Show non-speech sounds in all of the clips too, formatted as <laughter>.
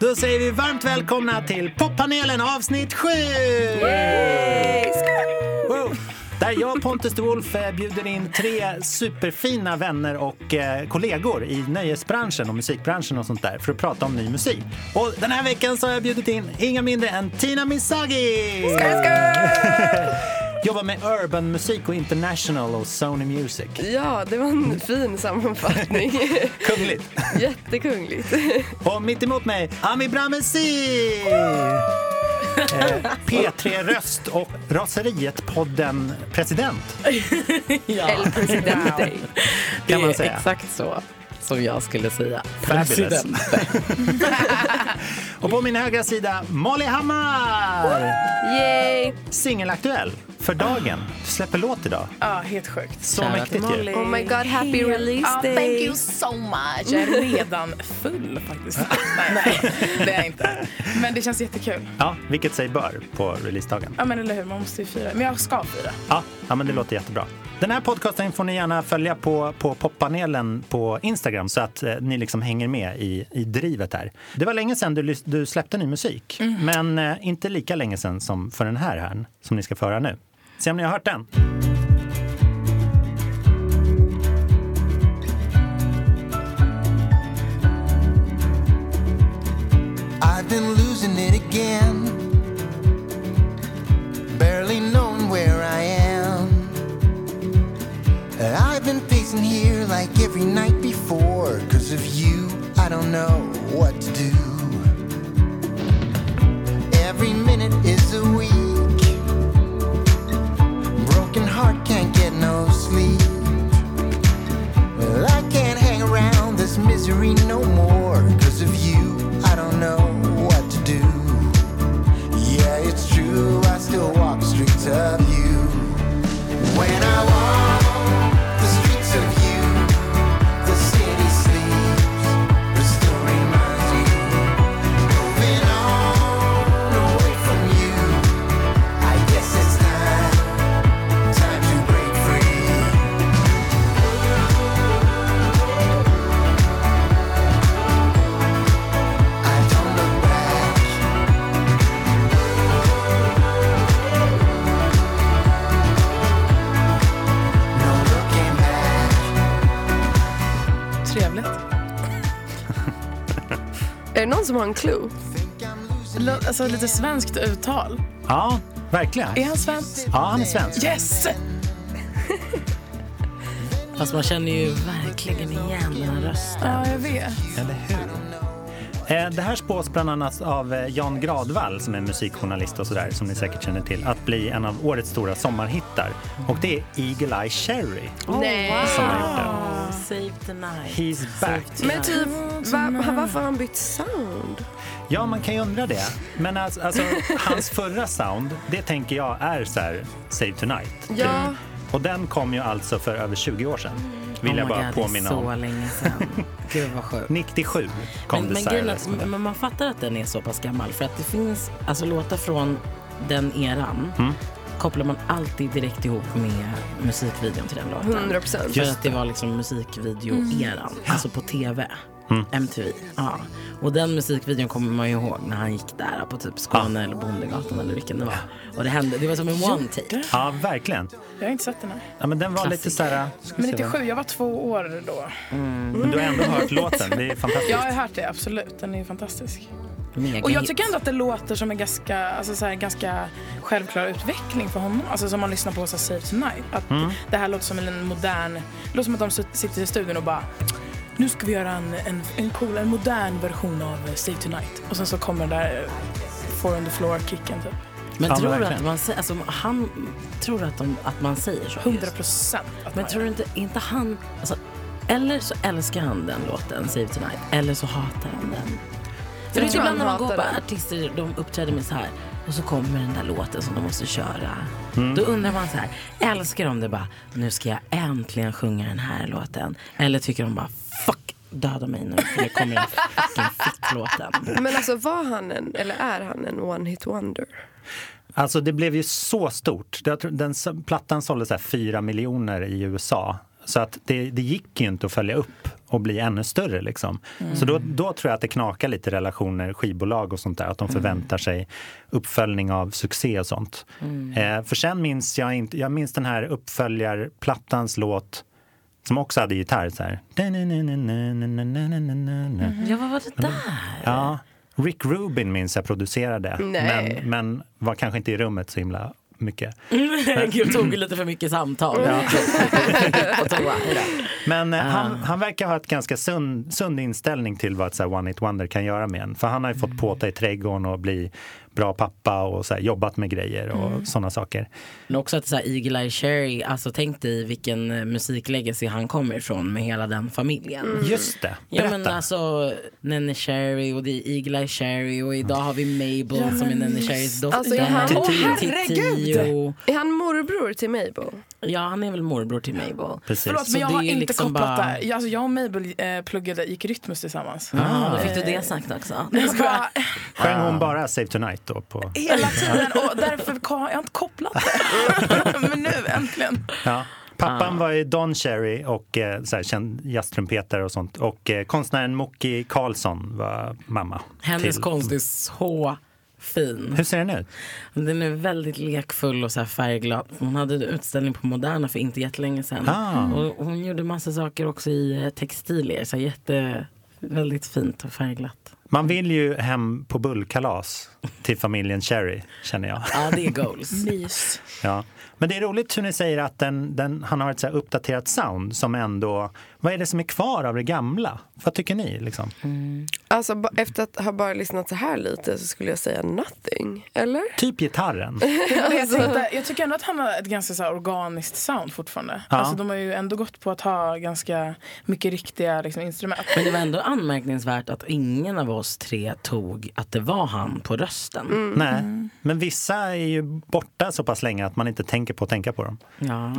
Då säger vi varmt välkomna till poppanelen avsnitt 7! Wow. Där jag, Pontus de Wolf, eh, bjuder in tre superfina vänner och eh, kollegor i nöjesbranschen och musikbranschen och sånt där för att prata om ny musik. Och den här veckan så har jag bjudit in inga mindre än Tina Misagi! Jobbar med urban musik och international och Sony Music. Ja, det var en fin sammanfattning. <laughs> Kungligt! Jättekungligt. Och mitt emot mig, Ami Bramesi! Eh, P3-röst och Raseriet-podden president, <laughs> El Presidente. kan man Det är säga. exakt så som jag skulle säga. Fabulous. <laughs> Och på min högra sida, Molly Hammar! Yay! Singelaktuell för dagen. Du släpper låt idag. Ja, helt sjukt. Så Shoutout mäktigt till ju. Molly. Oh my god, happy release Ja, thank day. you so much. Jag är redan full faktiskt. <laughs> nej, nej, det är jag inte. Men det känns jättekul. Ja, vilket sig bör på releasedagen. Ja, men eller hur, man måste ju fira. Men jag ska fira. Ja, ja, men det låter jättebra. Den här podcasten får ni gärna följa på, på poppanelen på Instagram så att eh, ni liksom hänger med i, i drivet här. Det var länge sedan du, du släppte ny musik, men eh, inte lika länge sedan som för den här, här som ni ska föra nu. Se om ni har hört den. I've been losing it again. Pacing here like every night before. Cause of you, I don't know what to do. Every minute is a week. Broken heart can't get no sleep. Well, I can't hang around this misery no more. Cause of you, I don't know what to do. Yeah, it's true, I still walk the streets of you. When I walk som har en clue? Lå- Alltså lite svenskt uttal. Ja, verkligen. Är han svensk? Ja, han är svensk. Yes! <laughs> Fast man känner ju verkligen igen den här rösten. Ja, jag vet. Eller hur? Eh, Det här spås bland annat av eh, Jan Gradvall som är musikjournalist och sådär som ni säkert känner till att bli en av årets stora sommarhittar. Och det är Eagle Eye Cherry Nej. som har gjort det. Save tonight. He's back. Men typ, va, varför har han bytt sound? Ja, man kan ju undra det. Men alltså, alltså hans förra sound, det tänker jag är så här Save Tonight. typ. Ja. Och den kom ju alltså för över 20 år sedan. Vill oh jag bara God, påminna det är så om. länge sedan. <laughs> Gud vad sjukt. 97 kom Men, men, Desireless. grejen är att- men man fattar att den är så pass gammal för att det finns alltså, låtar från den eran Mm. Kopplar man alltid direkt ihop med musikvideon till den låten. 100 procent. För att det var liksom musikvideo-eran, alltså på tv. MTV. Ja. Och den musikvideon kommer man ju ihåg när han gick där på typ Skåne eller Bondegatan eller vilken det var. Och det hände, det var som en one take. Ja, verkligen. Jag har inte sett den här. Ja, men den var lite så här... Men se vad- 97, jag var två år då. Men du har ändå hört låten. Det är <laughs> fantastiskt. Jag har hört det, absolut. Den är fantastisk. Mega Och jag tycker ändå att det låter som en ganska, alltså så här, ganska självklar utveckling för honom. Alltså som man lyssnar på så här, Save Tonight. Att Det här låter som en modern, det låter som att de sit- sitter i studion och bara nu ska vi göra en, en, en cool, en modern version av Save Tonight. Och sen så kommer den där eh, Four on the floor-kicken typ. Men Ja, tror du att man säger, alltså han tror att, de, att man säger så? 100 just? procent. Men tror du inte, inte han, alltså, eller så älskar han den låten, Save Tonight, eller så hatar han den. För det är ibland när man går på artister, de uppträder med så här och så kommer den där låten som de måste köra. Mm. Då undrar man så här, älskar de det bara, nu ska jag äntligen sjunga den här låten? Eller tycker de bara, fuck, döda mig nu för nu kommer den fucking fittlåten. Men alltså var han en, eller är han en one hit wonder? Alltså det blev ju så stort. Den plattan sålde så här 4 miljoner i USA. Så att det, det gick ju inte att följa upp och bli ännu större. Liksom. Så då, då tror jag att det knakar lite relationer, skivbolag och sånt där. Att de förväntar sig uppföljning av succé och sånt. Eh, för sen minns jag inte, jag minns den här uppföljarplattans låt som också hade gitarr så här. Ja, vad var det där? Ja, Rick Rubin minns jag producerade, Nej. men, men var kanske inte i rummet så himla mycket. Gud, tog lite för mycket samtal. <laughs> Toa. Men eh, han, han verkar ha ett ganska sund, sund inställning till vad ett så här One Hit Wonder kan göra med en. För han har ju fått påta i trädgården och bli bra pappa och så här, jobbat med grejer och sådana saker. Men också att så här, Eagle Eye Cherry, alltså tänk dig vilken eh, musiklegacy han kommer ifrån med hela den familjen. Just det, Ja berätta. men alltså Nenne Cherry och det är Eagle Eye Cherry och idag har vi Mabel som är Nenne Cherrys dotter. Alltså, är han- Titio. Åh, herregud! Är han morbror till Mabel? Ja han är väl morbror till Mabel. Precis. Förlåt Så men jag det har inte liksom kopplat bara-. Jag, alltså, jag och Mabel eh, pluggade, gick Rytmus tillsammans. Ja, då fick du det sagt också. <laughs> Sjöng hon bara Save Tonight då? På, hela tiden och därför har jag inte kopplat det. <laughs> men nu äntligen. ja. Pappan var ju Don Cherry och eh, så här, känd jazztrumpetare och sånt. Och eh, konstnären Moki Karlsson var mamma. Hennes till- konst är så fin. Hur ser den ut? Den är väldigt lekfull och så här färgglad. Hon hade en utställning på Moderna för inte jättelänge sedan. Ah. Och hon gjorde massa saker också i eh, textilier. Så jätte, väldigt fint och färgglatt. Man vill ju hem på bullkalas till familjen Cherry, känner jag. Ja, det är goals. <laughs> Mys. Ja. Men det är roligt hur ni säger att den, den, han har ett så här uppdaterat sound som ändå... Vad är det som är kvar av det gamla? Vad tycker ni? Liksom? Alltså ba- efter att ha bara lyssnat så här lite så skulle jag säga nothing. Eller? Typ gitarren. <laughs> Jag, tänkte, jag tycker ändå att han har ett ganska så här organiskt sound fortfarande. Ja. Alltså, de har ju ändå gått på att ha ganska mycket riktiga liksom, instrument. Men det var ändå anmärkningsvärt att ingen av oss tre tog att det var han på rösten. Nej. Men vissa är ju borta så pass länge att man inte tänker på att tänka på dem. Ja, <laughs>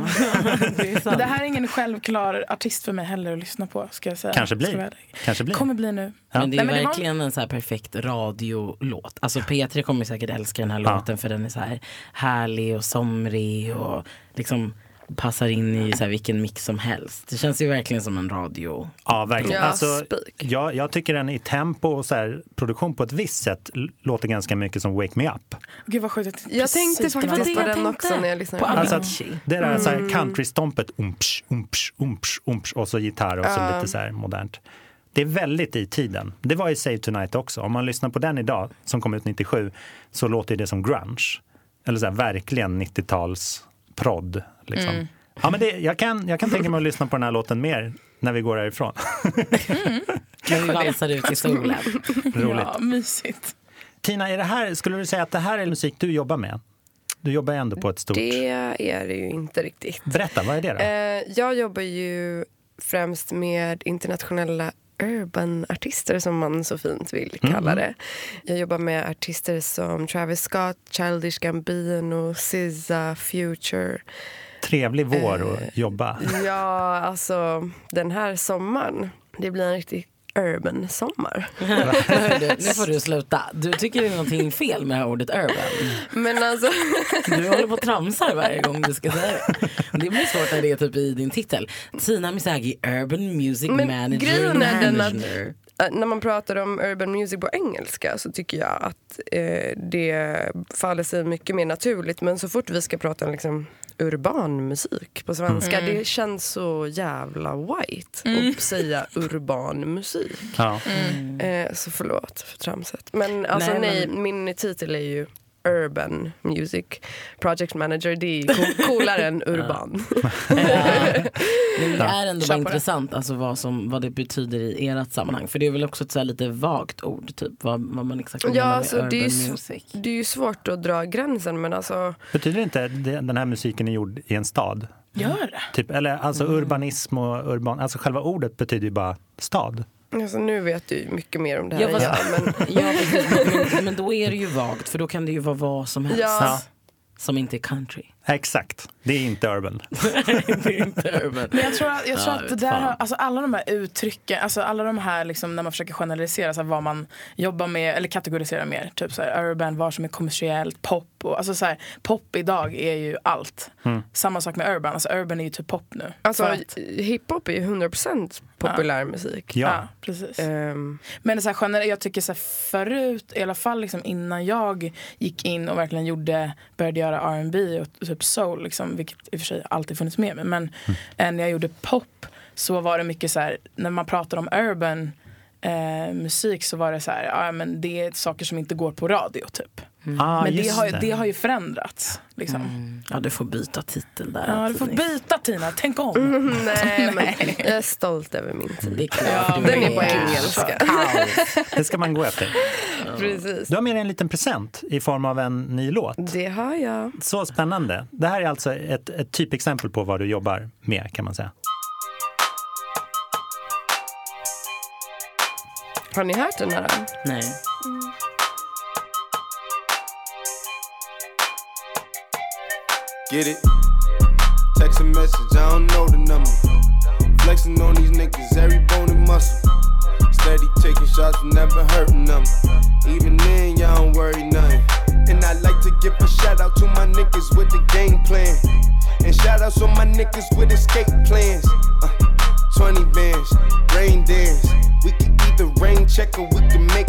det är sant. det här är ingen självklar artist för mig heller att lyssna på. Ska jag säga. Kanske blir. Kanske blir. Kommer bli nu. Men det är Nej, men det var- verkligen en så här perfekt radiolåt. Alltså P3 kommer säkert älska den här Ja. låten för den är så här härlig och somrig och liksom passar in i så här vilken mix som helst. Det känns ju verkligen som en radio. Ja, verkligen. Ja, alltså, jag, jag tycker den i tempo och så här, produktion på ett visst sätt låter ganska mycket som Wake Me Up. Gud vad sjukt. Jag tänkte precis på den faktiskt det på den tänkte. också när jag lyssnade. På. Alltså att det där så här countrystompet, umpsch, umpsch, umpsch, umpsch och så gitarr och så Ja. lite så här modernt. Det är väldigt i tiden. Det var i Save Tonight också. Om man lyssnar på den idag, som kom ut 97, så låter det som grunge. Eller så här, verkligen 90-tals prod. Liksom. Ja, men det, jag, kan, jag kan tänka mig att lyssna på den här låten mer när vi går härifrån. När vi valsar ut i solen. Roligt. Ja, mysigt. Tina, är det här, skulle du säga att det här är musik du jobbar med? Du jobbar ju ändå på ett stort... Det är det ju inte riktigt. Berätta, vad är det då? Eh, jag jobbar ju främst med internationella urban-artister som man så fint vill kalla det. Jag jobbar med artister som Travis Scott, Childish Gambino, SZA, Future. Trevlig vår att jobba. Ja, alltså den här sommaren, det blir en riktig urban-sommar. <laughs> Nu får du sluta. Du tycker det är någonting fel med det här ordet urban. Men alltså, <laughs> Du håller på och tramsar varje gång du ska säga det. Det blir svårt när det är typ i din titel. Tina Misagi, Urban Music Men Manager. grejen är den att-. Eh, när man pratar om urban music på engelska så tycker jag att eh, det faller sig mycket mer naturligt. Men så fort vi ska prata om liksom, urban musik på svenska, det känns så jävla white att säga urban musik. Ja. Eh, så förlåt för tramset. Men alltså Nej, nej, men- min titel är ju Urban Music Project Manager. Det är <laughs> coolare än urban. <laughs> Men det är ändå bara intressant alltså vad, som, vad det betyder i ert sammanhang. För det är väl också ett så här lite vagt ord, typ vad, vad man exakt menar Ja, med alltså, urban det, är music. det är ju svårt att dra gränsen men alltså Betyder det inte att den här musiken är gjord i en stad? Gör det? Typ, eller alltså urbanism och urban, alltså själva ordet betyder ju bara stad. Alltså, nu vet du mycket mer om det här Ja, jag, men <laughs> Ja, men, men då är det ju vagt för då kan det ju vara vad som helst. Ja. Som inte är country. Exakt. Det är inte urban. <laughs> det är inte urban. Men jag tror, att- jag tror Ja, att det där, har- alltså alla de här uttrycken, alltså alla de här liksom, när man försöker generalisera så här, vad man jobbar med eller kategorisera mer. Typ så här, urban, vad som är kommersiellt, pop. Och, alltså så här, pop idag är ju allt. Samma sak med urban, alltså urban är ju typ pop nu. Alltså att- hiphop är ju 100% populär musik. Ja. ja, precis. Ehm, Men så här, generellt, jag tycker så här, förut, i alla fall liksom, innan jag gick in och verkligen gjorde, började göra R&B och typ soul, liksom, vilket i och för sig alltid funnits med mig. Men eh, när jag gjorde pop så var det mycket så här, när man pratar om urban eh, musik så var det så här, ja men det är saker som inte går på radio typ. Ah, men det har, ju- det har ju förändrats. Liksom. Ja, du får byta titel där. Ja, du får byta Tina, tänk om. nej, <laughs> men jag är stolt över min tid. Det Ja, Den är på engelska. Det ska man gå efter. <laughs> Precis. Du har med dig en liten present i form av en ny låt. Det har jag. Så spännande. Det här är alltså ett, ett typexempel på vad du jobbar med kan man säga. Har ni hört den här? Nej. Get it? Text a message, I don't know the number. Flexing on these niggas, every bone and muscle. Steady taking shots, never hurting them. Even then, y'all don't worry nothing. And I like to give a shout out to my niggas with the game plan. And shout outs to my niggas with escape plans. Uh, 20 bands, rain dance. We can either rain check or we can make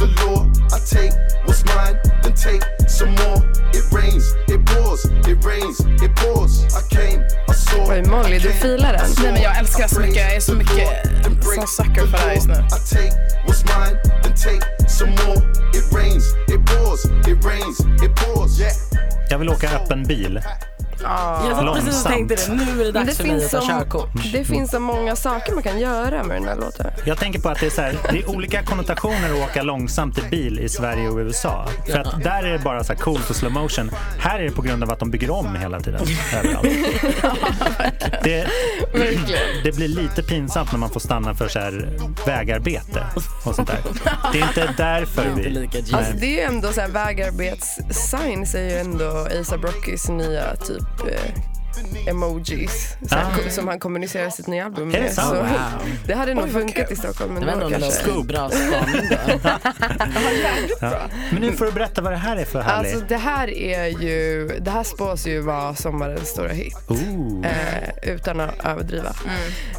the law. I take what's mine, then take some more. It rains, it pours, it rains, it pours. I came, I saw. Oj, Molly, du filar den. Nej, men jag älskar så mycket. Jag är så mycket sån sucker för det här just nu. I take what's mine, then take some more. It rains, it pours, it rains, it pours. Yeah. Jag vill åka öppen bil. Jag satt precis och tänkte det. Nu är det dags det för mig finns, att ta så, körkort. det finns så många saker man kan göra med den här låten. Jag tänker på att det är, så här, det är olika konnotationer att åka långsamt i bil i Sverige och USA. För att där är det bara så här coolt och slow motion. Här är det på grund av att de bygger om hela tiden. <laughs> Överallt. Det, det blir lite pinsamt när man får stanna för så här vägarbete och sånt där. Det är inte därför vi... Alltså, det är ju ändå så här, vägarbetssigns är ju ändå ASAP Rockys nya typ eh, emojis så här, Ah. som han kommunicerar sitt nya album det med. Så Wow. det hade nog Oj, funkat kul. i Stockholm Det var ändå ändå en kanske. ganska <laughs> bra spaning då. Men nu får du berätta vad det här är för härlig... Alltså det här är ju, det här spås ju vara sommarens stora hit. Eh, utan att överdriva.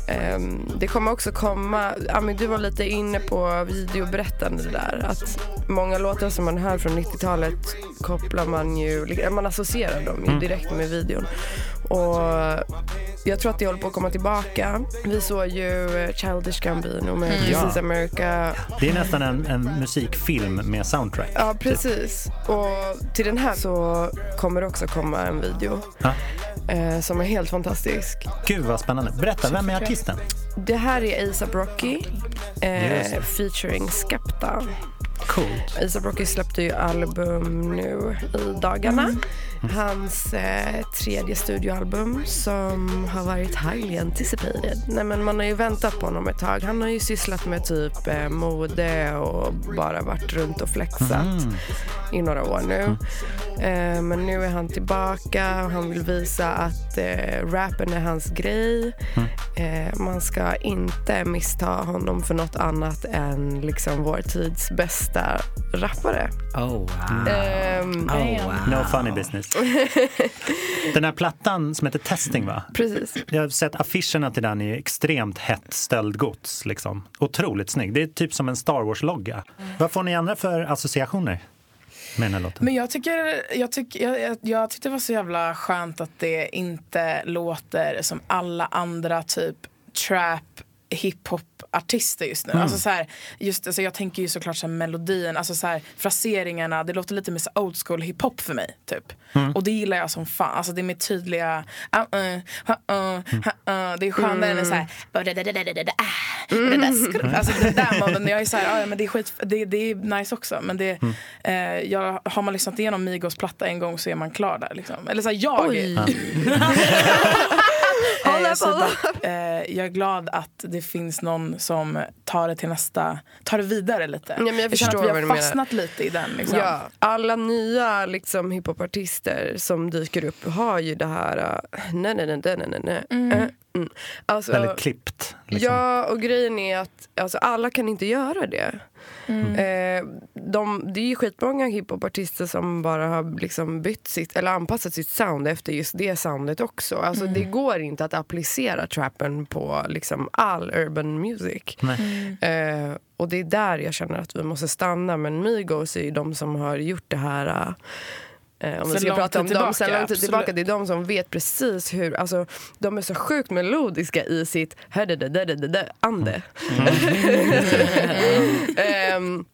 Eh, det kommer också komma, ja, men du var lite inne på videoberättande där. Att många låtar som man hör från 90-talet kopplar man ju, man associerar dem ju direkt med videon. Och jag tror att det håller på att komma tillbaka. Vi såg ju Childish Gambino med This Ja. is America. Det är nästan en, en musikfilm med soundtrack. Ja, precis. Och till den här så kommer det också komma en video Ja. eh, som är helt fantastisk. Gud vad spännande. Berätta, vem är artisten? Det här är ASAP Rocky eh, featuring Skepta. Coolt. ASAP Rocky släppte ju album nu i dagarna. Mm. Hans eh, tredje studioalbum som har varit highly anticipated. Nej, men man har ju väntat på honom ett tag. Han har ju sysslat med typ eh, mode och bara varit runt och flexat Mm. i några år nu. Eh, men nu är han tillbaka och han vill visa att eh, rappen är hans grej. Eh, man ska inte missta honom för något annat än liksom vår tids bästa rappare. Oh wow. Ehm, Oh, wow. No funny business. <laughs> Den här plattan som heter Testing va? Precis. Jag har sett affischerna till den i extremt hett stöldgods. Liksom. Otroligt snygg. Det är typ som en Star Wars-logga. Vad får ni andra för associationer? Men jag tycker, jag, tycker, jag, jag, jag tyckte det var så jävla skönt att det inte låter som alla andra typ trap hiphop-artister just nu. Mm. Alltså så här, just, alltså jag tänker ju såklart så här melodin, alltså så här, fraseringarna, det låter lite mer så old school hiphop för mig. Typ. Mm. Och det gillar jag som fan. Alltså det är med tydliga... Uh, uh, uh, uh, uh, det är skönare än så här... bara da, da, da, da, da, da, ah, Mm. det där skru- Alltså den där moden, jag är så här, <laughs> "Ah, ja, men det är skit, det, det är nice också. Men det, Mm. eh, jag, har man lyssnat igenom Migos platta en gång så är man klar där. Liksom. Eller så här, jag Oj. <laughs> <laughs> Håll upp, så håll att, eh, jag är glad att det finns någon som tar det till nästa, tar det vidare lite. men jag känner förstår att vi vad har menar. fastnat lite i den. Liksom. Ja, alla nya liksom, hiphopartister som dyker upp har ju det här... Uh, nej, nej, nej, nej, nej, nej. Mm. Mm. Alltså, Väldigt klippt. Liksom. Ja, och grejen är att alltså, alla kan inte göra det. Eh, de, det är ju skitmånga hiphopartister som bara har liksom bytt sitt, eller anpassat sitt sound efter just det soundet också. Alltså, Det går inte att applicera trappen på liksom, all urban music. Nej. Eh, och det är där jag känner att vi måste stanna. Men Migos är ju de som har gjort det här Eh, om vi ska prata om tid dem sen tillbaka, lång tid absolut. tillbaka. Det är de som vet precis hur, alltså de är så sjukt melodiska i sitt ande. <laughs> Ehm,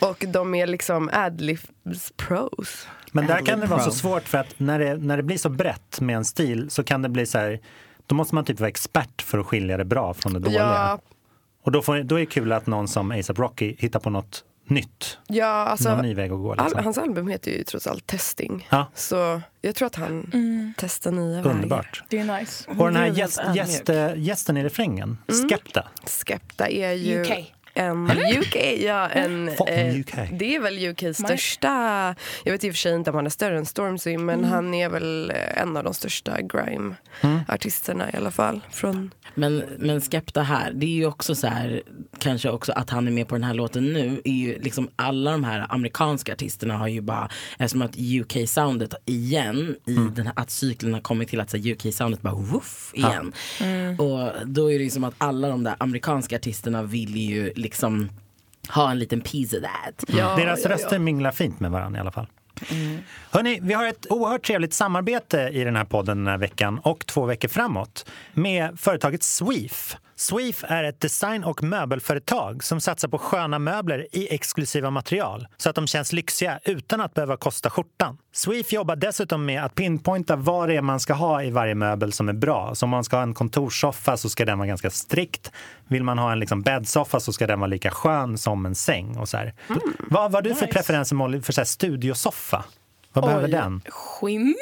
och de är liksom adlibs pros. Men där kan det vara så svårt för att när det, när det blir så brett med en stil så kan det bli så här, då måste man typ vara expert för att skilja det bra från det dåliga. Ja, Och då, får, då är det kul att någon som ASAP Rocky hittar på något nytt, ja alltså, någon ny väg att gå. all, Liksom. hans album heter ju trots allt Testing. Ja. Så jag tror att han testar nya vägar. Underbart. Det är nice. Och den här gäst, gäst, gästen i refrängen, Skepta. Skepta är ju UK. En UK, ja, en, eh. Det är väl UKs största, jag vet i och för sig inte om han är större än Stormzy men han är väl eh, en av de största grime-artisterna i alla fall. Från, Men, men Skepta här, det är ju också så här, kanske också att han är med på den här låten nu, är ju liksom alla de här amerikanska artisterna har ju bara, eftersom att UK-soundet igen, i den här, att cykeln har kommit till att UK-soundet bara woof igen. Och då är det ju som att alla de där amerikanska artisterna vill ju liksom ha en liten piece of that. ja, Deras ja, röster minglar fint med varandra i alla fall. Hörrni, vi har ett oerhört trevligt samarbete i den här podden den här veckan och två veckor framåt med företaget Sweef. Sweef är ett design och möbelföretag som satsar på sköna möbler i exklusiva material så att de känns lyxiga utan att behöva kosta skjortan. Sweef jobbar dessutom med att pinpointa vad det är man ska ha i varje möbel som är bra. Så om man ska ha en kontorssoffa så ska den vara ganska strikt. Vill man ha en liksom bäddsoffa så ska den vara lika skön som en säng. Och så här. Vad vad har du för Nice. preferenser Molly för så här studiosoffa? Vad behöver Oj. den? Skinn.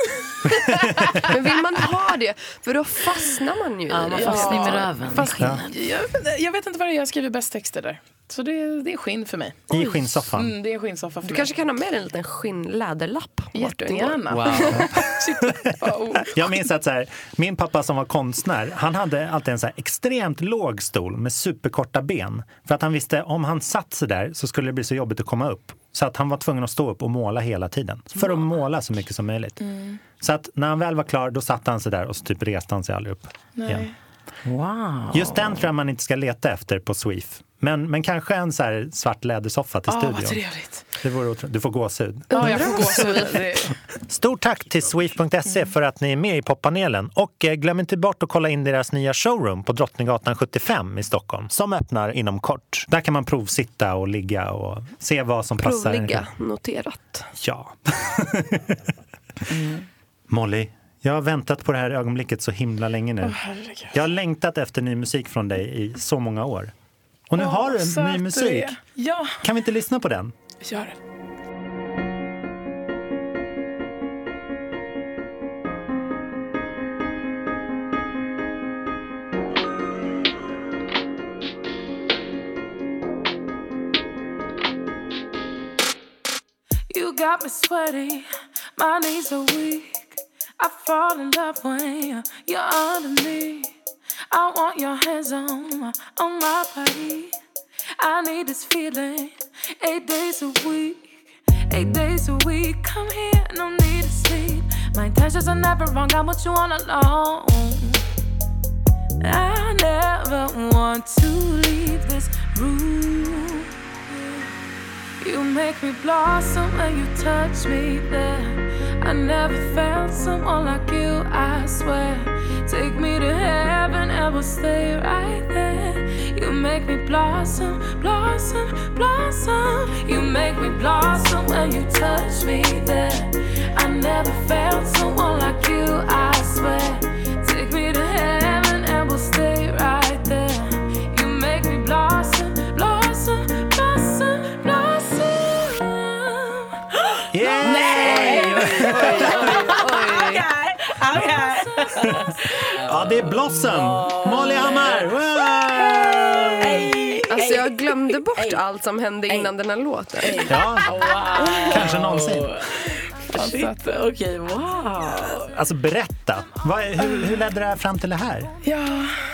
<laughs> Men vill man ha det? För då fastnar man ju Ja, man fastnar med röven. Fast Ja. jag, jag vet inte vad det är jag skriver bäst texter där. Så det, det är skinn för mig. I skinnsoffan? Mm, det är skinnsoffa för Du mig. kanske kan ha med dig en liten skinnläderlapp. Jättegärna. Wow. <laughs> <laughs> Jag minns att så här, min pappa som var konstnär, han hade alltid en så här extremt låg stol med superkorta ben. För att han visste om han satt sig där så skulle det bli så jobbigt att komma upp. Så att han var tvungen att stå upp och måla hela tiden. För att måla så mycket som möjligt. Så att när han väl var klar, då satte han sig där och så typ reste han sig aldrig upp. igen. Nej. Wow. Just den tror jag man inte ska leta efter på Sweef. Men, men kanske en så här svart lädersoffa till Ah, vad studion. trevligt. Det vore otro- du får gåshud. Ja, jag får gå så det, Stort tack till Sweef.se för att ni är med i poppanelen. Och eh, glöm inte bort att kolla in deras nya showroom på Drottninggatan 75 i Stockholm som öppnar inom kort. Där kan man provsitta och ligga och se vad som passar. en Provligga, noterat. Ja. <laughs> Molly, jag har väntat på det här ögonblicket så himla länge nu. herregud. Jag har längtat efter ny musik från dig i så många år. Och nu Åh, har du ny musik. Ja, Kan vi inte lyssna på den? gör det. You got me sweaty, my knees are weak. I fall in love when you're under me. I want your hands on my, on my body. I need this feeling eight days a week. Eight days a week, come here, no need to sleep. My intentions are never wrong, I want you all alone. I never want to leave this room. You make me blossom when you touch me there. I never felt someone like you, I swear. Take me to heaven and we'll stay right there. You make me blossom, blossom, blossom. You make me blossom when you touch me there. I never felt someone like you, I swear. Ja, det är Blossom! Molly Hammar! Wow! Alltså jag glömde bort allt som hände innan den här låten. Ja, kanske någonsin. Shit, okej, wow. Alltså berätta, Vad, hur, hur ledde det här fram till det här? Ja,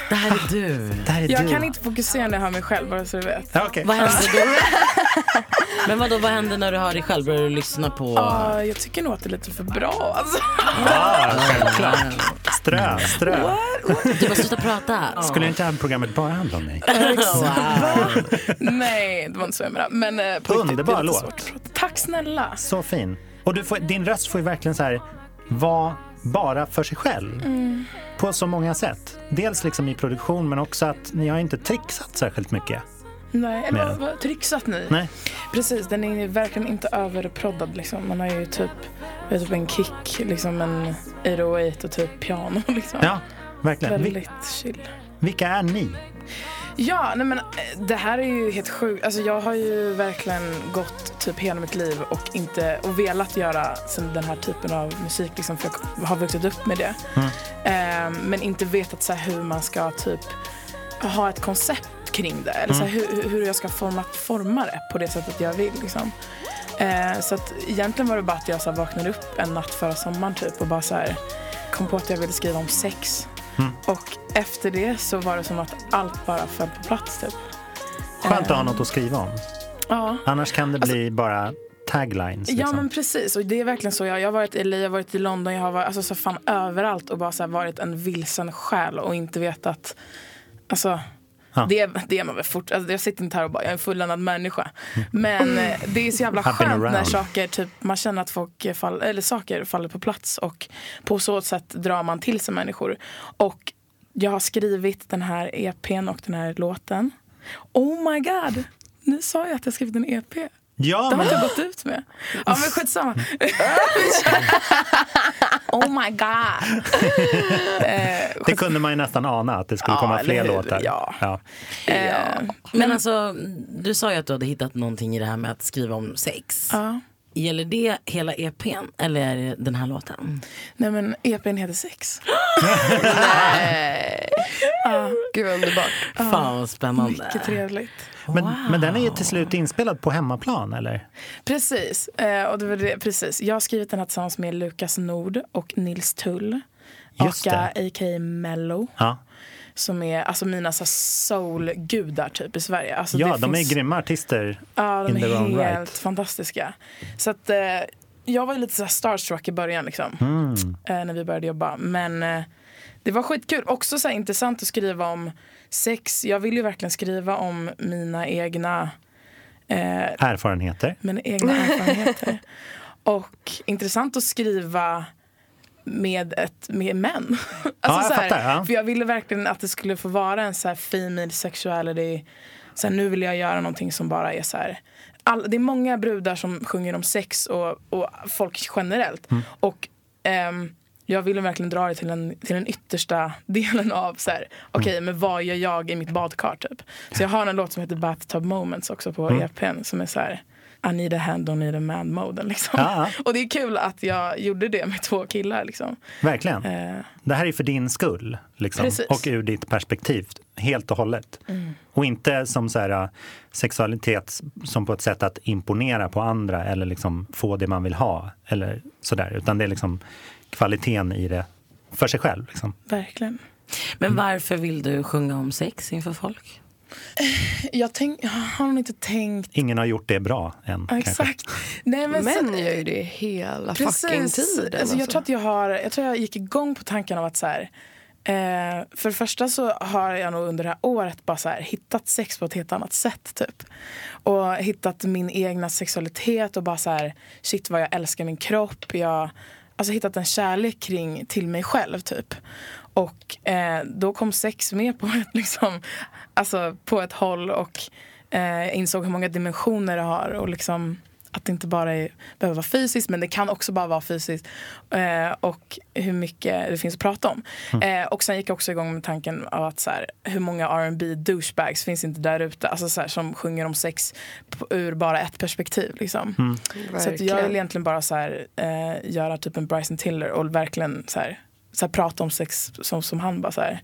Det här är du. Det här är jag du. kan inte fokusera när jag hör mig själv, bara så du vet. Ja, okej. Vad händer då? <laughs> Men vad då, vad händer när du hör dig själv? Börjar du lyssna på... Ja, jag tycker nog att det är lite för bra. Alltså. Ja, självklart. Strö, strö. Du bara sluta prata. Skulle inte det här programmet bara handla om mig? Wow. Nej, det var inte så jag menade. Men, riktigt, Underbar låt. Tack snälla. Så fin. Och du får, din röst får ju verkligen så här vara bara för sig själv. På så många sätt. Dels liksom i produktion men också att ni har inte trixat särskilt mycket. Nej, eller vad, vad trixat ni? Nej. Precis, den är verkligen inte överproddad liksom. Man har ju typ, typ en kick, liksom en 808 och typ piano <laughs> liksom. Ja, verkligen. Vil- Väldigt chill. vilka är ni? Ja, nej men eh, det här är ju helt sjukt. Alltså jag har ju verkligen gått typ hela mitt liv och inte och velat göra den här typen av musik liksom för jag har vuxit upp med det. Eh, men inte vetat så hur man ska typ ha ett koncept kring det. Eller så här, hur, hur jag ska forma, forma det på det sättet jag vill. Liksom. Eh, så att egentligen var det bara att jag så här, vaknade upp en natt förra sommaren typ och bara så här, kom på att jag ville skriva om sex. Och efter det så var det som att allt bara föll på plats typ. Skönt att ha något att skriva om. Ja. Annars kan det bli bara taglines. Ja Liksom. men precis och det är verkligen så. Jag, jag har varit i LA, jag har varit i London, jag har varit alltså, så fan överallt och bara så varit en vilsen själ och inte vetat. Alltså, Ja. det, det är man väl fort. Alltså, jag sitter inte här och bara, jag är en fulländad människa. Men eh, det är så jävla skönt när saker, typ, man känner att folk fall, eller saker faller på plats och på så sätt drar man till sig människor. Och jag har skrivit den här EPn och den här låten. Oh my god! Nu sa jag att jag skrivit en EP. Ja, Det har men inte jag gått ut med. Ja men skitsamma. <laughs> oh my god. eh, det kunde man ju nästan ana att det skulle Ja, komma fler låtar. Ja. Ja. eh, Men alltså, du sa ju att du hade hittat någonting i det här med att skriva om sex. ja. Gäller det hela EPn eller är det den här låten? Nej men EPn heter Sex. <gasps> Gud vad underbart. Fan vad spännande. Mycket trevligt. Men, men den är ju till slut inspelad på hemmaplan, eller? Precis. Eh, och det var det, precis. Jag har skrivit den här tillsammans med Lukas Nord och Nils Tull. Just och det. a.k.a. Mello. Ja, Som är alltså mina soul-gudar typ i Sverige. Alltså, ja de finns- är grymma artister Ja, de är helt right. fantastiska. Så att, eh, jag var lite så starstruck i början liksom, Mm. eh, när vi började jobba. Men eh, det var skitkul. Också så intressant att skriva om sex. Jag vill ju verkligen skriva om mina egna, eh, Erfarenheter. mina egna erfarenheter. <laughs> Och intressant att skriva med, ett, med män. <laughs> Alltså jag så här, fattar, ja. För jag ville verkligen att det skulle få vara en så här female sexuality. Så här, nu vill jag göra någonting som bara är så här. All, det är många brudar som sjunger om sex och, och folk generellt. Mm. Och ehm, jag ville verkligen dra det till den, till den yttersta <laughs> delen av så här, okej Mm. men vad gör jag i mitt badkar typ. Så jag har en låt som heter Bathtub Moments också på Mm. EPn som är så här I need a hand, don't need a man moden liksom. Ja, <laughs> Och det är kul att jag gjorde det med två killar liksom. verkligen. Eh, Det här är för din skull liksom. Precis. Mm. och ur ditt perspektiv, helt och hållet. Och inte som så här, sexualitet som på ett sätt att imponera på andra eller liksom få det man vill ha. Eller sådär. Utan det är liksom kvaliteten i det för sig själv. Liksom. verkligen. Men varför vill du sjunga om sex inför folk? Jag, tänk, jag har nog inte tänkt Ingen har gjort det bra än. Ja, exakt. Nej, men Män så- gör ju det hela fucking tiden. Alltså, jag, alltså. tror att jag, har, jag tror jag gick igång på tanken av att så här, eh, för det första så har jag nog under det här året bara så här, hittat sex på ett helt annat sätt. Typ. Och hittat min egna sexualitet och bara så här, shit vad jag älskar min kropp. Jag alltså, hittat en kärlek kring till mig själv typ. Och eh, då kom sex med på ett, <laughs> liksom, alltså, på ett håll och eh, insåg hur många dimensioner det har. Och liksom, att det inte bara är, behöver vara fysiskt, men det kan också bara vara fysiskt. Eh, och hur mycket det finns att prata om. Eh, och sen gick jag också igång med tanken av att så här, hur många R&B douchebags finns inte där ute alltså, så här, som sjunger om sex ur bara ett perspektiv. Liksom. Så att jag vill egentligen bara så här, eh, göra typ en Bryson Tiller och verkligen så här, så här, prata om sex som, som han bara så här.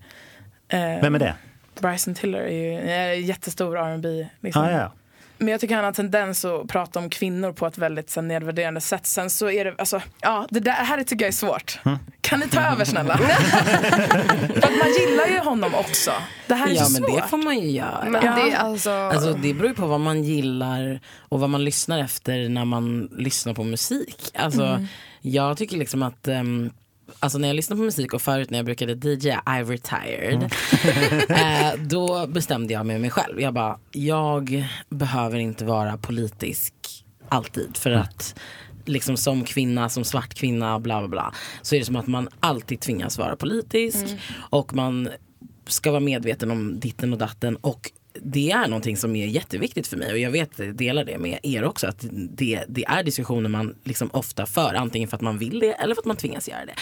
Eh, Vem är det? Bryson Tiller är ju en jättestor R&B liksom. Ah, ja. Men jag tycker han har tendens att prata om kvinnor på ett väldigt så, nedvärderande sätt. Sen så är det, alltså, ja, det där här tycker jag är svårt. Kan ni ta över snälla? <laughs> För man gillar ju honom också. Det här är Ja så men svårt. det får man ju göra. Men Ja. det alltså... Alltså, det beror ju på vad man gillar och vad man lyssnar efter när man lyssnar på musik. Alltså, Jag tycker liksom att ehm, Alltså när jag lyssnar på musik och förut när jag brukade DJ, I retired. <laughs> eh, då bestämde jag med mig själv. Jag bara, jag behöver inte vara politisk alltid. För att liksom som kvinna, som svart kvinna, bla bla bla. Så är det som att man alltid tvingas vara politisk. Och man ska vara medveten om ditten och datten. Och det är någonting som är jätteviktigt för mig och jag vet, jag delar det med er också, att det, det är diskussioner man liksom ofta för, antingen för att man vill det eller för att man tvingas göra det.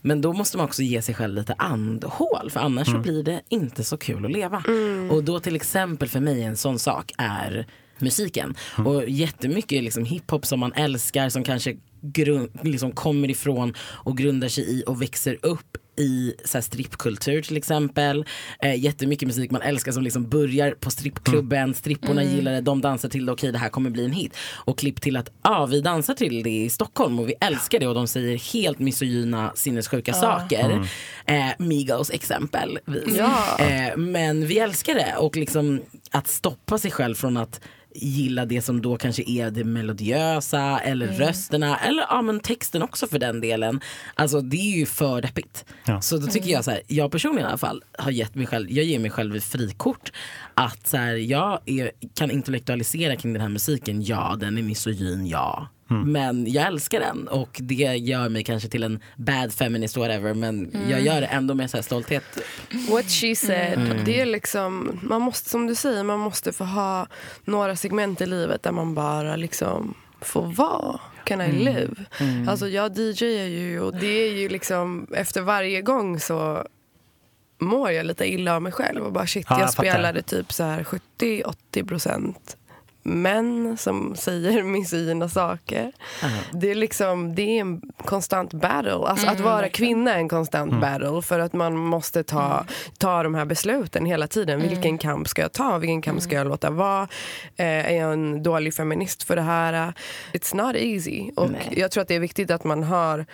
Men då måste man också ge sig själv lite andhål, för annars så blir det inte så kul att leva. Och då till exempel för mig en sån sak är musiken. Och jättemycket liksom hiphop som man älskar, som kanske grund, liksom kommer ifrån och grundar sig i och växer upp i så strippkultur till exempel. Eh, jättemycket musik man älskar som liksom börjar på strippklubben, stripporna gillar det, de dansar till det, okej det här kommer bli en hit. Och klipp till att ah, vi dansar till det i Stockholm och vi älskar det och de säger helt misogyna sinnessjuka saker. Eh, Migos exempelvis. Ja. Eh, men vi älskar det och liksom att stoppa sig själv från att gilla det som då kanske är det melodiösa eller rösterna eller ja, men texten också för den delen. Alltså det är ju för deppigt. Ja. Så då tycker jag så här, jag personligen i alla fall har gett mig själv, jag ger mig själv ett frikort. Att så här, jag är, kan intellektualisera kring den här musiken, ja den är misogyn, ja. Men jag älskar den och det gör mig kanske till en bad feminist whatever men jag gör det ändå med så här stolthet. What she said. Det är liksom, man måste, som du säger, man måste få ha några segment i livet där man bara liksom får vara. Can I live? Alltså jag DJar ju och det är ju liksom efter varje gång så mår jag lite illa av mig själv och bara shit, Ja, jag jag spelade typ så här 70-80 procent män som <laughs> säger misogyna saker. Det är liksom, det är en konstant battle. Alltså att vara kvinna är en konstant battle för att man måste ta, ta de här besluten hela tiden. Vilken kamp ska jag ta? Vilken kamp ska jag låta vara? Eh, är jag en dålig feminist för det här? It's not easy. Och Nej. jag tror att det är viktigt att man har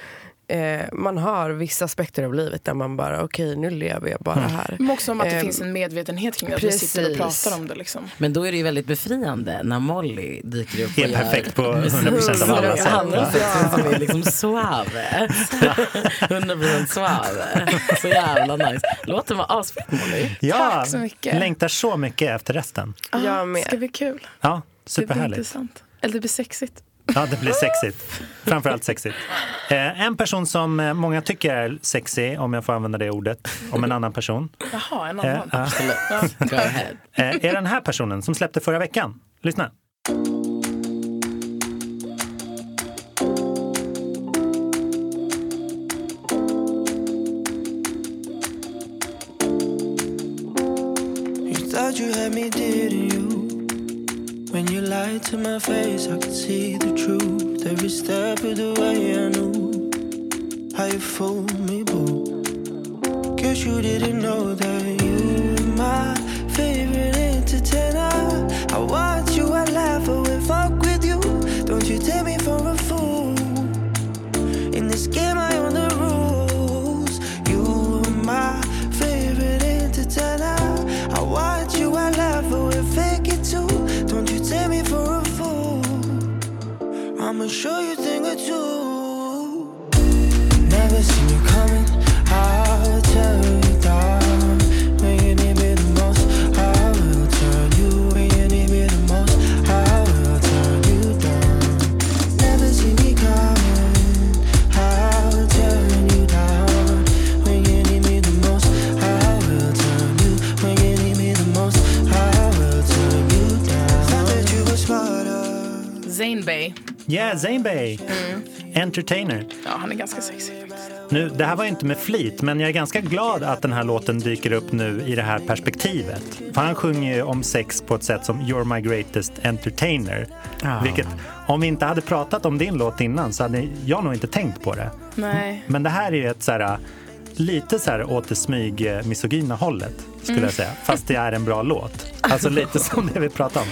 Eh, man har vissa aspekter av livet där man bara, okej nu lever jag bara här. Men också om att det Ehm, finns en medvetenhet kring det. Att vi sitter och precis. pratar om det. Liksom. Men då är det ju väldigt befriande när Molly dyker upp och Helt gör perfekt på 100% av Så alla sätt. som är liksom suave. 100% suave. Så jävla nice. Låten var asfett Molly. Ja, Tack så mycket. längtar så mycket efter resten. Jag med. Det ska bli kul. Ja, Det blir superhärligt. intressant. Eller det blir sexigt. Ja, det blir sexigt. Framförallt sexigt. Eh, en person som eh, många tycker är sexy, om jag får använda det ordet, om en annan person, Jaha, en eh, annan. ja, Go ahead. eh, är den här personen som släppte förra veckan. Lyssna. To my face, I could see the truth. Every step of the way, I knew how you fooled me, boo. Guess you didn't know that you were my favorite entertainer. I watch you, I laugh, I will fuck with you. Don't you tell me Zayn Bey. Entertainer. Ja, han är ganska sexig faktiskt. Nu, det här var inte med flit, men jag är ganska glad att den här låten dyker upp nu i det här perspektivet. För han sjunger ju om sex på ett sätt som You're my greatest entertainer. Ja. Vilket, om vi inte hade pratat om din låt innan så hade jag nog inte tänkt på det. Nej. Men det här är ju ett så här, lite så här åt det smyg eh, misogyna hållet, skulle jag säga. Fast det är en bra låt. Alltså <laughs> lite som det vi pratar om.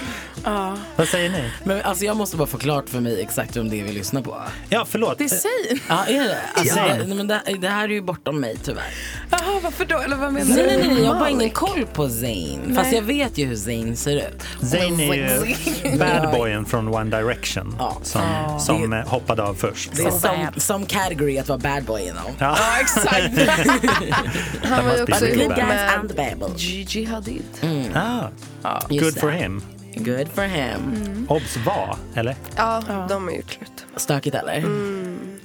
Vad säger ni? Men alltså jag måste bara få klart för mig exakt vem det är vi lyssnar på. Ja, förlåt. Det är Zayn. Ja, är det? Alltså, Ja. nej, men det, det här är ju bortom mig tyvär. Jaha, varför då? Eller vad menar Nej, nej, du? nej, jag har bara ingen koll på Zayn. Fast Nej. jag vet ju hur Zayn ser ut. Zayn är ju <laughs> bad boyen från One Direction Ja. som, som eh, hoppade av först. Det är som, som category att vara bad boy you know. Ja, Ja, exakt. <laughs> Han var ju också ihop bad. med babble. Gigi Hadid. ah, Just good for det. him. Good for him. Obs var, eller? Ja, de är gjort slut. Stökigt eller?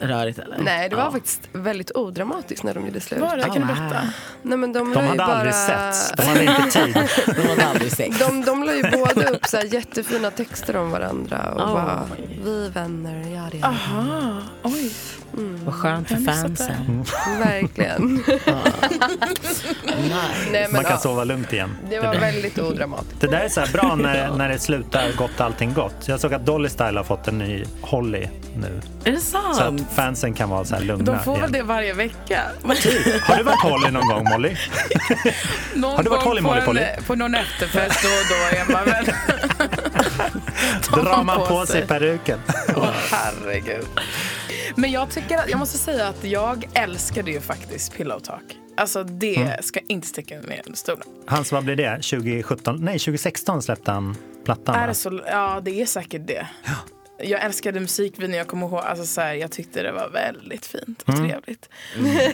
Rörigt eller? Nej, det var Ja. faktiskt väldigt odramatiskt när de gjorde slut. Var det? Kan du wow. berätta? Nej, men de, De hade bara... aldrig setts. De hade inte tid. <laughs> De hade aldrig sex. De, de la ju båda upp så här jättefina texter om varandra och Oj. bara vi vänner, ja det är Aha, oj. Vad skönt för fansen. <laughs> Verkligen. <laughs> Nej. Nej, men, Man kan ja, sova lugnt igen. det var väldigt odramatiskt. Det där är så här bra när, när det slutar gott allting gott. Jag såg att Dolly Style har fått en ny Holly nu. Är det Så sant? att fansen kan vara så här lugna De får väl igen. det varje vecka. Har du varit Holly någon gång Molly? <laughs> Någon Har du varit Holly, på Molly, Polly? På någon efterfest då och då är man väl... Drar man på sig sig. peruken? Åh herregud. Men jag tycker att, jag måste säga att jag älskade ju faktiskt Pillow Talk. Alltså det Mm. ska inte sticka ner under stolen. Hans, vad blir det? 2017? Nej, 2016 släppte han plattan. Är det så? Ja, det är säkert det. Jag älskade musikvideon, jag kommer ihåg, alltså så här, jag tyckte det var väldigt fint och Mm. trevligt.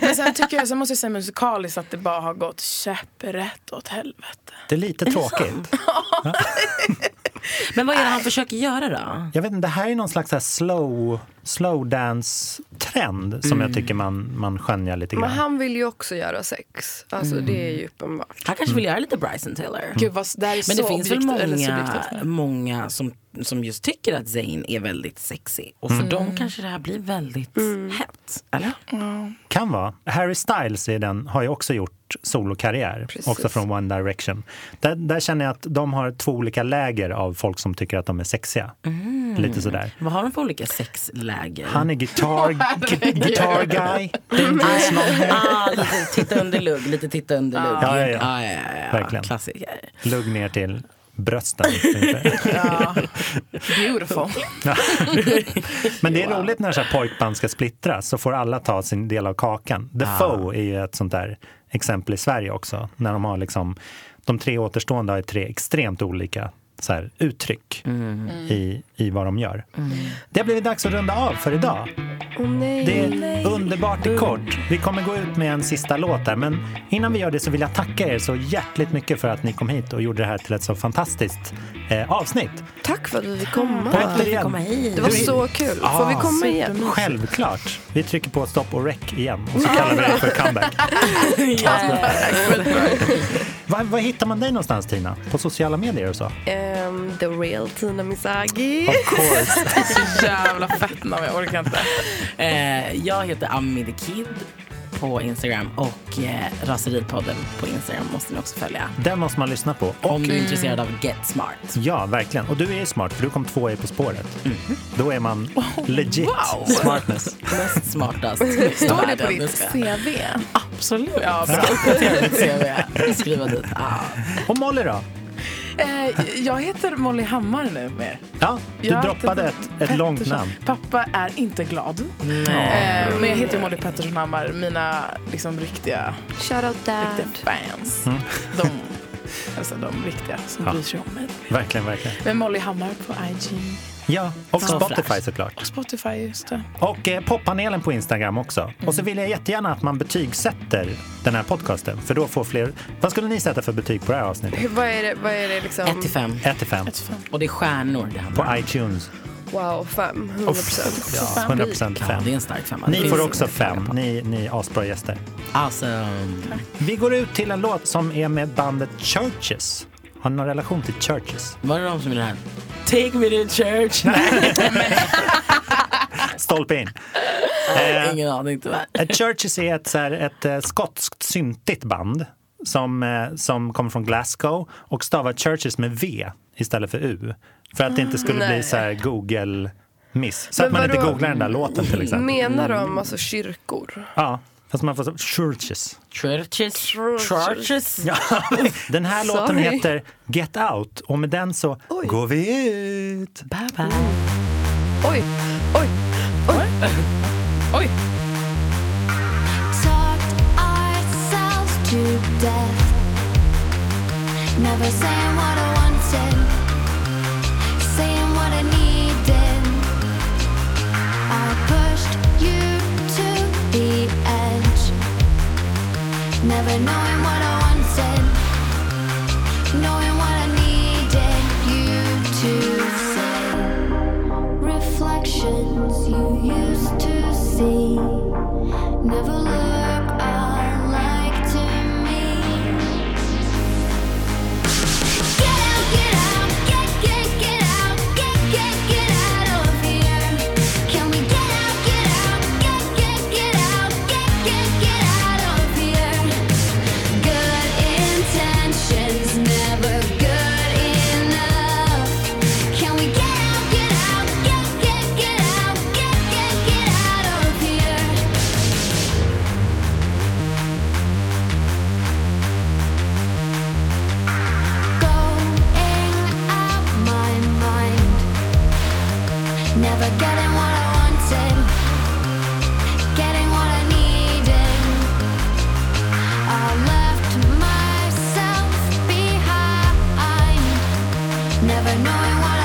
Men sen tycker jag, sen måste jag säga musikaliskt att det bara har gått käpprätt åt helvete. Det är lite tråkigt. <laughs> Men vad är det han försöker göra då? Jag vet inte, det här är någon slags så här slow, slow dance-trend som jag tycker man, man skönjer lite Men grann. han vill ju också göra sex. Alltså det är ju uppenbart. Han kanske vill göra lite Bryson Taylor. Gud, vad, det här är Men så det finns väl många, många som, som just tycker att Zayn är väldigt sexy. Och för dem kanske det här blir väldigt hett. Eller? Kan vara. Harry Styles är den, har ju också gjort solokarriär, Precis. också från One Direction. Där, där känner jag att de har två olika läger av folk som tycker att de är sexiga. Lite sådär. Vad har de för olika sexläger? Han är guitar, <laughs> gu- guitar guy, <laughs> hair. <laughs> ah, lite titta under lugg, lite titta under lugg. Ja, ja, ja. ja, ja, ja. Verkligen. Klassiker. lugg ner till brösten. Ja. Beautiful. Men det är roligt när så här pojkband ska splittras så får alla ta sin del av kakan. The Foe är ju ett sånt där exempel i Sverige också. När de har liksom, de tre återstående har tre extremt olika så här, uttryck i, i vad de gör. Det har blivit dags att runda av för idag. Åh nej. Det är underbart i kort. Vi kommer gå ut med en sista låt där. Men innan vi gör det så vill jag tacka er så hjärtligt mycket för att ni kom hit och gjorde det här till ett så fantastiskt eh, avsnitt. Tack för att vi fick komma. Återigen, komma hit. Det var så kul. Får vi komma igen? Självklart. Vi trycker på stopp och rec igen och så kallar vi det för comeback. <laughs> Var, var hittar man dig någonstans Tina? På sociala medier och så? Ehm, the real Tina Misagi. Of course. <laughs> Så jävla fett namn, jag orkar inte. Eh, jag heter Ami the Kid på Instagram och eh, Raseripodden på Instagram måste ni också följa. Den måste man lyssna på. Om du är intresserad av Get Smart. Ja, verkligen. Och du är ju smart för du kom två i På spåret. Då är man legit Wow. smartness. <laughs> Mest smartast. Står det på ditt CV? Absolut. Ja, bra. Uppdatera <laughs> ditt CV. Skriva dit. Ah. Och Molly då? Eh, jag heter Molly Hammar nu mer. Ja, du Jag droppade ett, ett långt namn. Pappa är inte glad. Eh, men jag heter Molly Pettersson Hammar. Mina liksom riktiga, Shout out dad. riktiga fans. De, <laughs> <laughs> alltså de riktiga som Ja. bryr sig om mig. Verkligen, verkligen. Men Molly Hammar på IG. Ja, och Så Spotify flash. såklart. Spotify, just det. Och eh, poppanelen på Instagram också. Och så vill jag jättegärna att man betygsätter den här podcasten. För då får fler... Vad skulle ni sätta för betyg på det här avsnittet? Vad är det, vad är det liksom? 1 till 5. 1 till 5. Ett fan. Och det är stjärnor det handlar På om. iTunes. Wow, fem. 100 procent. Ja, 100 procent Ja, det är 5. en stark femma. Ni får också inget att klaga 5. på. Ni, ni är asbra gäster. Awesome. Vi går ut till en låt som är med bandet Churches. Har ni någon relation till Churches? Var det de som är det här? Take me to church. <laughs> Stolpe in. Eh, Ingen aning tyvärr. Ett Churches är ett, så här, ett eh, skotskt syntigt band som, eh, som kommer från Glasgow och stavar Churches med V istället för U. För att det inte skulle bli Nej. så här Google-miss. Så Men att man inte googlar den där låten till exempel. Menar de alltså kyrkor? Ja, fast man får så, Churches. Churches. Churches. Churches. <laughs> Ja, den här låten Sorry. heter Get Out och med den så Oj. går vi ut. Bye bye. Oj, oj, oj. Oj! talked ourselves to death. Never saying what I wanted, never knowing what